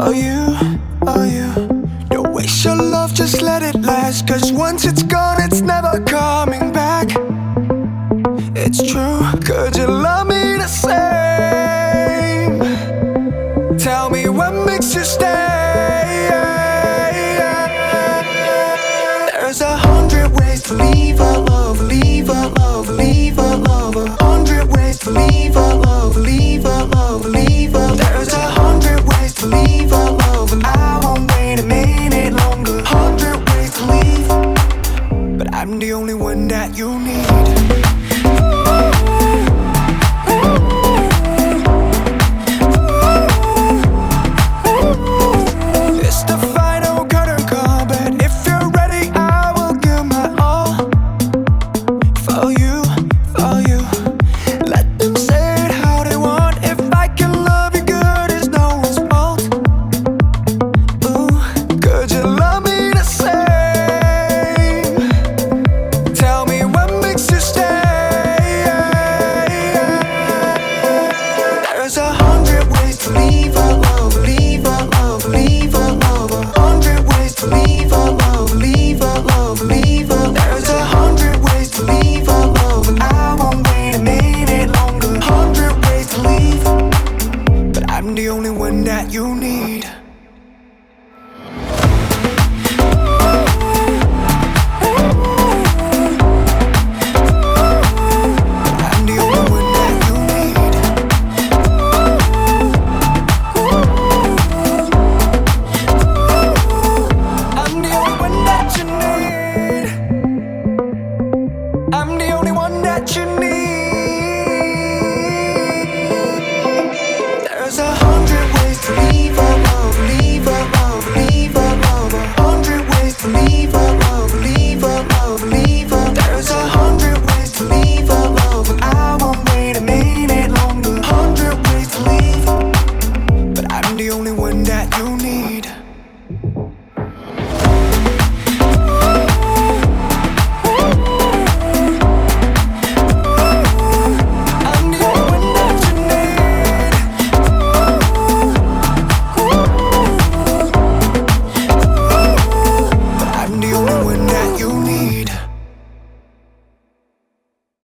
Oh, you, oh, you. Don't waste your love, just let it last. Cause once it's gone, it's never coming back. It's true, could you love me? I'm the only one that you need. that you need.